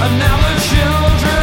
And now the children.